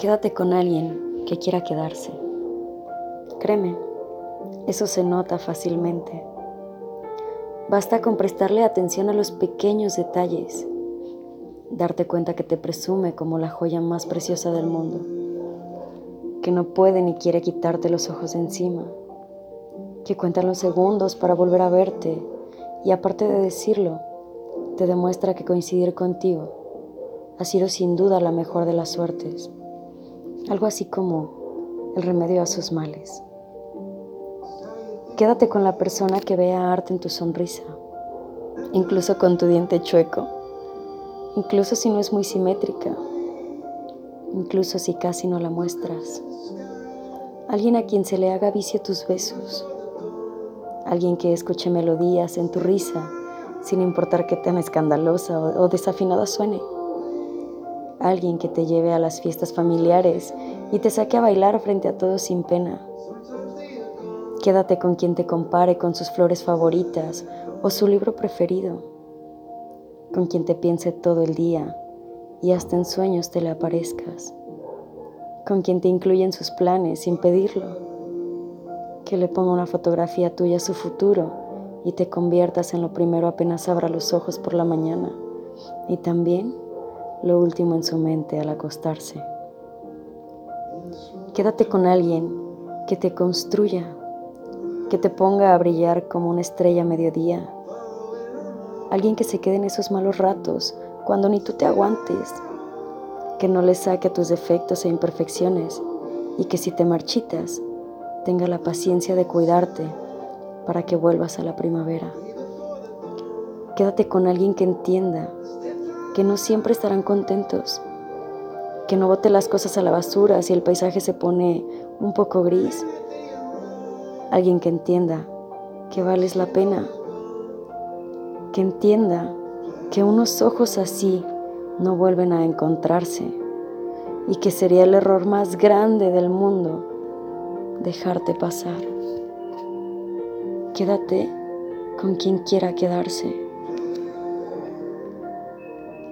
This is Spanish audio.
Quédate con alguien que quiera quedarse. Créeme, eso se nota fácilmente. Basta con prestarle atención a los pequeños detalles, darte cuenta que te presume como la joya más preciosa del mundo, que no puede ni quiere quitarte los ojos de encima, que cuenta los segundos para volver a verte y aparte de decirlo, te demuestra que coincidir contigo ha sido sin duda la mejor de las suertes algo así como el remedio a sus males. Quédate con la persona que vea arte en tu sonrisa, incluso con tu diente chueco, incluso si no es muy simétrica, incluso si casi no la muestras. Alguien a quien se le haga vicio tus besos, alguien que escuche melodías en tu risa, sin importar qué tan escandalosa o desafinada suene alguien que te lleve a las fiestas familiares y te saque a bailar frente a todos sin pena. Quédate con quien te compare con sus flores favoritas o su libro preferido, con quien te piense todo el día y hasta en sueños te le aparezcas, con quien te incluye en sus planes sin pedirlo, que le ponga una fotografía tuya a su futuro y te conviertas en lo primero apenas abra los ojos por la mañana y también lo último en su mente al acostarse. Quédate con alguien que te construya, que te ponga a brillar como una estrella a mediodía. Alguien que se quede en esos malos ratos cuando ni tú te aguantes, que no le saque tus defectos e imperfecciones y que si te marchitas tenga la paciencia de cuidarte para que vuelvas a la primavera. Quédate con alguien que entienda que no siempre estarán contentos, que no bote las cosas a la basura si el paisaje se pone un poco gris. Alguien que entienda que vales la pena, que entienda que unos ojos así no vuelven a encontrarse y que sería el error más grande del mundo dejarte pasar. Quédate con quien quiera quedarse.